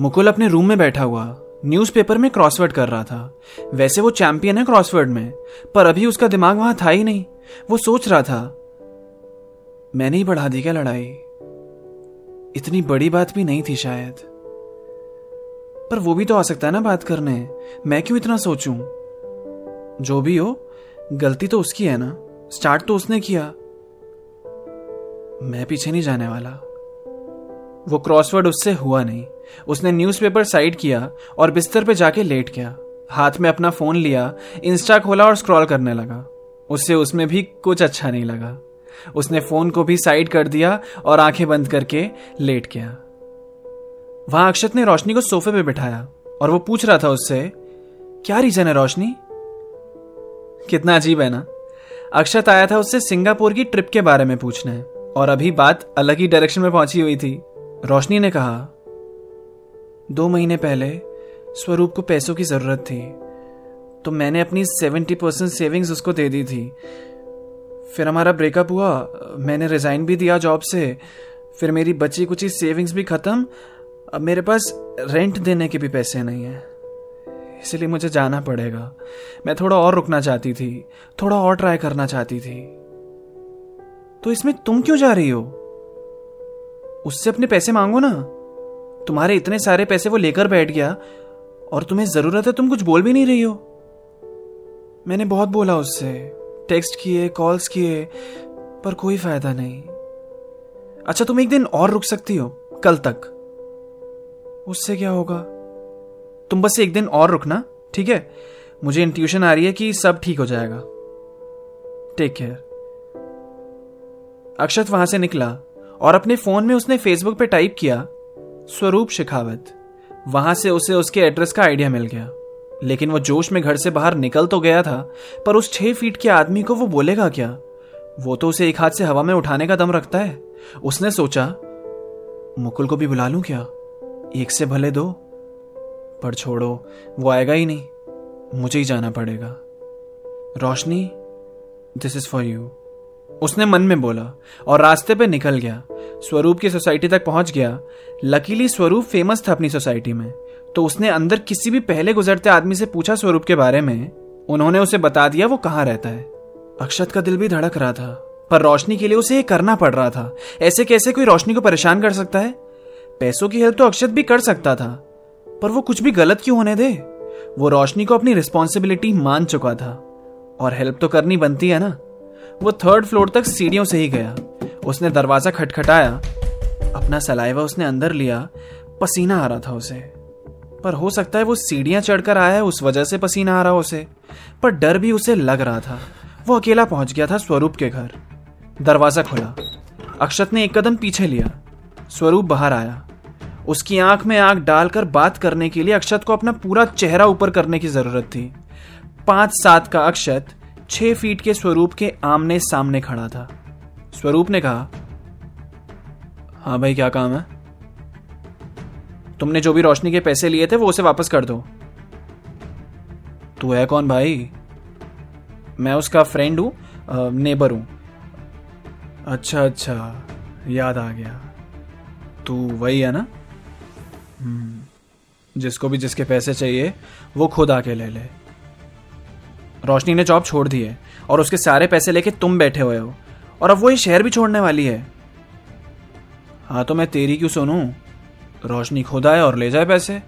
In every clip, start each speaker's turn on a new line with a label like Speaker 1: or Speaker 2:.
Speaker 1: मुकुल अपने रूम में बैठा हुआ न्यूज़पेपर में क्रॉसवर्ड कर रहा था। वैसे वो चैंपियन है क्रॉसवर्ड में, पर अभी उसका दिमाग वहाँ था ही नहीं। वो सोच रहा था, मैंने ही बढ़ा दी क्या लड़ाई? इतनी बड़ी बात भी नहीं थी शायद। पर वो भी तो आ सकता है ना बात करने। मैं क्यों इतना सोचूं? जो भी हो, गलती तो उसकी है ना। स्टार्ट तो उसने किया। मैं पीछे नहीं जाने वाला। वो क्रॉसवर्ड उससे हुआ नहीं। उसने न्यूज़पेपर साइड किया और बिस्तर पे जाके लेट गया हाथ में अपना फ़ोन लिया इंस्टा खोला और स्क्रॉल करने लगा। उससे उसमें भी कुछ अच्छा नहीं लगा। उसने फ़ोन को भी साइड कर दिया और आँखें बंद करके लेट गया वहाँ अक्षत ने रोशनी को सोफे पे बिठाया और वो पूछ रहा था उससे, क्या रीजन है रोशनी? कितना अजीब है ना। अक्षत आया था उससे सिंगापुर की ट्रिप के बारे में पूछने और अभी बात अलग ही डायरेक्शन में पहुँची हुई थी। रोशनी ने कहा, दो महीने पहले स्वरूप को पैसों की ज़रूरत थी तो मैंने अपनी सेवेंटी परसेंट सेविंग्स उसको दे दी थी। फिर हमारा ब्रेकअप हुआ, मैंने रिजाइन भी दिया जॉब से, फिर मेरी बची कुछ सेविंग्स भी खत्म, अब मेरे पास रेंट देने के भी पैसे नहीं है। इसलिए मुझे जाना पड़ेगा। मैं थोड़ा और रुकना चाहती थी, थोड़ा और ट्राई करना चाहती थी। तो इसमें तुम क्यों जा रही हो? उससे अपने पैसे मांगो ना। तुम्हारे इतने सारे पैसे वो लेकर बैठ गया, और तुम्हें ज़रूरत है, तुम कुछ बोल भी नहीं रही हो। मैंने बहुत बोला उससे, टेक्स्ट किए, कॉल्स किए, पर कोई फ़ायदा नहीं। अच्छा तुम एक दिन और रुक सकती हो, कल तक। उससे क्या होगा? तुम बस एक दिन और रुकना, ठीक है? मुझे इंट्यूशन आ रही है कि सब ठीक हो जाएगा। टेक केयर अक्षत वहाँ से निकला। और अपने फ़ोन में उसने फेसबुक पे टाइप किया, स्वरूप शेखावत. वहाँ से उसे उसके एड्रेस का आइडिया मिल गया। लेकिन वो जोश में घर से बाहर निकल तो गया था, पर उस छह फीट के आदमी को वो बोलेगा क्या? वो तो उसे एक हाथ से हवा में उठाने का दम रखता है। उसने सोचा, मुकुल को भी बुला लूँ क्या? एक से भले दो, पर छोड़ो, वो आएगा ही नहीं। मुझे ही जाना पड़ेगा। Roshni this is for you उसने मन में बोला और रास्ते पे निकल गया। स्वरूप की सोसाइटी तक पहुँच गया। लकीली स्वरूप फ़ेमस था अपनी सोसाइटी में। तो उसने अंदर किसी भी पहले गुजरते आदमी से पूछा स्वरूप के बारे में, उन्होंने उसे बता दिया वो कहाँ रहता है। अक्षत का दिल भी धड़क रहा था, पर रोशनी के लिए उसे ये करना पड़ रहा था। ऐसे कैसे कोई रोशनी को परेशान कर सकता है? पैसों की हेल्प तो अक्षत भी कर सकता था, पर वो कुछ भी गलत क्यों होने दे? वो रोशनी को अपनी रिस्पॉन्सिबिलिटी मान चुका था। और हेल्प तो करनी बनती है ना? वो थर्ड फ्लोर तक सीढ़ियों से ही गया। उसने दरवाज़ा खटखटाया। अपना सलाइवा उसने अंदर लिया। पसीना आ रहा था उसे। पर हो सकता है वो सीढ़ियाँ चढ़कर आया है उस वजह से पसीना आ रहा उसे। पर डर भी उसे लग रहा था। वो अकेला पहुँच गया था स्वरूप के घर। दरवाज़ा खुला। अक्षत ने एक कदम पीछे लिया। स्वरूप बाहर आया। उसकी आँख में आँख डालकर बात करने के लिए अक्षत को अपना पूरा चेहरा ऊपर करने की ज़रूरत थी। पाँच सात का अक्षत छह फीट के स्वरूप के आमने सामने खड़ा था। स्वरूप ने कहा हाँ भाई क्या काम है? तुमने जो भी रोशनी के पैसे लिए थे वो उसे वापस कर दो। तू है कौन भाई? मैं उसका फ्रेंड हूँ नेबर हूँ। अच्छा अच्छा याद आ गया। तू वही है ना? हम्म, जिसको भी जिसके पैसे चाहिए वो खुद आके ले ले। रोशनी ने जॉब छोड़ दी है और उसके सारे पैसे लेके तुम बैठे हुए हो। और अब वो ये शहर भी छोड़ने वाली है। हाँ तो मैं तेरी क्यों सुनूं? रोशनी खुद आए और ले जाए पैसे।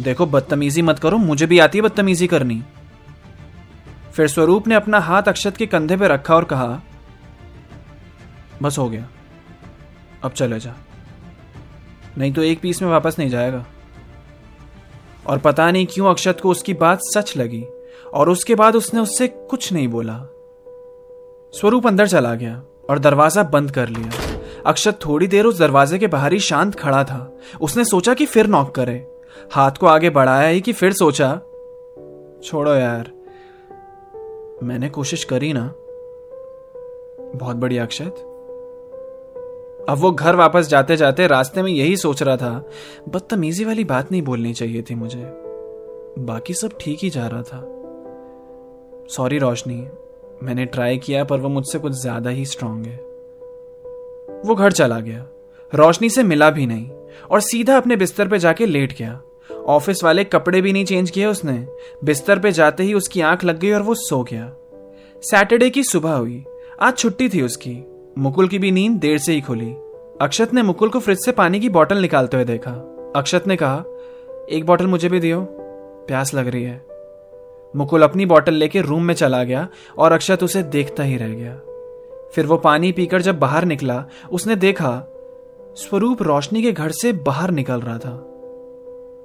Speaker 1: देखो, बदतमीजी मत करो, मुझे भी आती है बदतमीजी करनी। फिर स्वरूप ने अपना हाथ अक्षत के कंधे पर रखा और कहा, बस हो गया। अब चले जा। नहीं तो एक पीस में वापस नहीं जाएगा। और पता नहीं क्यों अक्षत को उसकी बात सच लगी। और उसके बाद उसने उससे कुछ नहीं बोला। स्वरूप अंदर चला गया और दरवाज़ा बंद कर लिया। अक्षत थोड़ी देर उस दरवाजे के बाहर ही शांत खड़ा था। उसने सोचा कि फिर नॉक करे। हाथ को आगे बढ़ाया ही कि फिर सोचा, छोड़ो यार, मैंने कोशिश करी ना। बहुत बढ़िया अक्षत। अब वो घर वापस जाते जाते रास्ते में यही सोच रहा था, बदतमीजी वाली बात नहीं बोलनी चाहिए थी मुझे। बाकी सब ठीक ही जा रहा था। सॉरी रोशनी। मैंने ट्राई किया, पर वो मुझसे कुछ ज़्यादा ही स्ट्रांग है। वो घर चला गया। रोशनी से मिला भी नहीं, और सीधा अपने बिस्तर पे जाके लेट गया। ऑफ़िस वाले कपड़े भी नहीं चेंज किए उसने। बिस्तर पे जाते ही उसकी आँख लग गई और वो सो गया। सैटरडे की सुबह हुई। आज छुट्टी थी उसकी। मुकुल की भी नींद देर से ही खुली। अक्षत ने मुकुल को फ्रिज से पानी की बोतल निकालते हुए देखा। अक्षत ने कहा, एक बोतल मुझे भी दियो। प्यास लग रही है। मुकुल अपनी बॉटल लेके रूम में चला गया और अक्षत उसे देखता ही रह गया। फिर वो पानी पीकर जब बाहर निकला, उसने देखा, स्वरूप रोशनी के घर से बाहर निकल रहा था।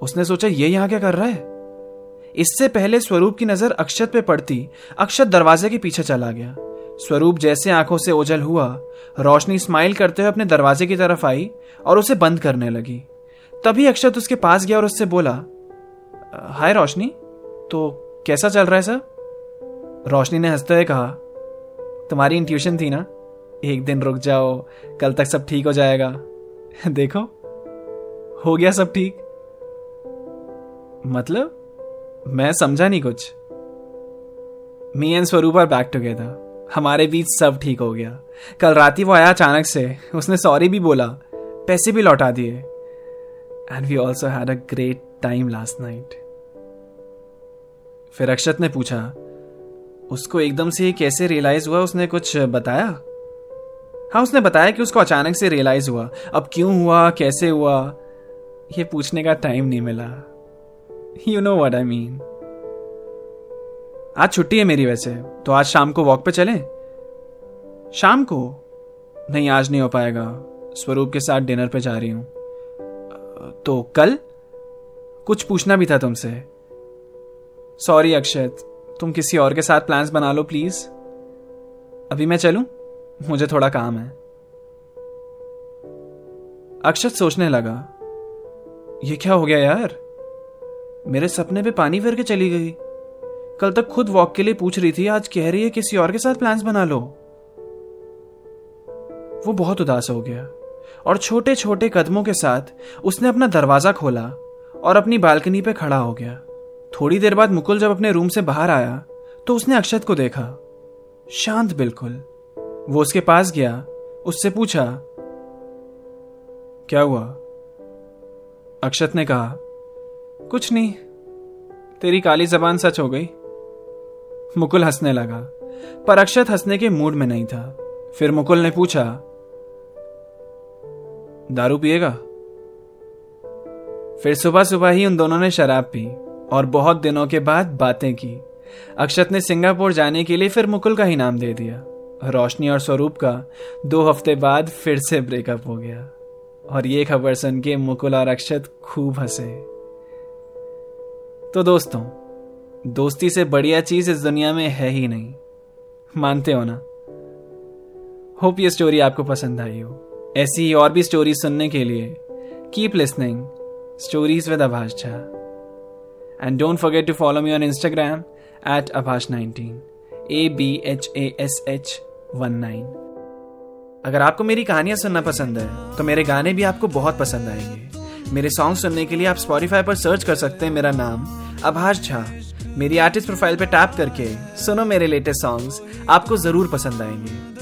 Speaker 1: उसने सोचा, ये यहाँ क्या कर रहा है? इससे पहले स्वरूप की नज़र अक्षत पे पड़ती, अक्षत दरवाजे के पीछे चला गया। स्वरूप जैसे आँखों से ओझल हुआ, रोशनी स्माइल करते हुए अपने दरवाजे की तरफ़ आई और उसे बंद करने लगी। तभी अक्षत उसके पास गया और उससे बोला, हाय रोशनी तो कैसा चल रहा है, सर? रोशनी ने हँसते हुए कहा, तुम्हारी इंट्यूशन थी ना? एक दिन रुक जाओ, कल तक सब ठीक हो जाएगा। देखो, हो गया सब ठीक। मतलब मैं समझा नहीं कुछ। Me and Swaroop are back together हमारे बीच सब ठीक हो गया। कल रात ही वो आया अचानक से। उसने सॉरी भी बोला। पैसे भी लौटा दिए। And we also had a great time last night फिर अक्षत ने पूछा, उसको एकदम से कैसे रियलाइज़ हुआ? उसने कुछ बताया? हाँ उसने बताया कि उसको अचानक से रियलाइज़ हुआ। अब क्यों हुआ? कैसे हुआ? ये पूछने का टाइम नहीं मिला। You know what I mean आज छुट्टी है मेरी वैसे तो आज शाम को वॉक पे चलें? शाम को? नहीं, आज नहीं हो पाएगा। स्वरूप के साथ डिनर पे जा रही हूँ। तो कल? कुछ पूछना भी था तुमसे। सॉरी अक्षत तुम किसी और के साथ प्लान्स बना लो प्लीज़ अभी मैं चलूँ? मुझे थोड़ा काम है। अक्षत सोचने लगा, ये क्या हो गया यार? मेरे सपने पे पानी फिर के चली गई। कल तक खुद वॉक के लिए पूछ रही थी, आज कह रही है किसी और के साथ प्लान्स बना लो। वो बहुत उदास हो गया और छोटे छोटे कदमों के साथ उसने अपना दरवाज़ा खोला और अपनी बालकनी पे खड़ा हो गया। थोड़ी देर बाद मुकुल जब अपने रूम से बाहर आया तो उसने अक्षत को देखा। शांत बिल्कुल। वो उसके पास गया, उससे पूछा, क्या हुआ? अक्षत ने कहा, कुछ नहीं, तेरी काली जबान सच हो गई। मुकुल हंसने लगा, पर अक्षत हंसने के मूड में नहीं था। फिर मुकुल ने पूछा, दारू पिएगा? फिर सुबह सुबह ही उन दोनों ने शराब पी। और बहुत दिनों के बाद बातें की। अक्षत ने सिंगापुर जाने के लिए फिर मुकुल का ही नाम दे दिया। रोशनी और स्वरूप का दो हफ़्ते बाद फिर से ब्रेकअप हो गया। और ये खबर सुन के मुकुल और अक्षत खूब हंसे। तो दोस्तों, दोस्ती से बढ़िया चीज़ इस दुनिया में है ही नहीं। मानते हो ना? होप ये स्टोरी आपको पसंद आई हो। ऐसी ही और भी स्टोरी सुनने के लिए keep listening stories with Abhash Jha and don't forget to follow me on Instagram at Abhash nineteen A B H A S H one nine अगर आपको मेरी कहानियाँ सुनना पसंद है तो मेरे गाने भी आपको बहुत पसंद आएँगे। मेरे सॉन्ग सुनने के लिए आप स्पॉटिफाई पर सर्च कर सकते हैं। मेरा नाम अभाष झा मेरी आर्टिस्ट प्रोफ़ाइल पर टैप करके सुनो मेरे लेटेस्ट सॉन्ग्स आपको ज़रूर पसंद आएँगे।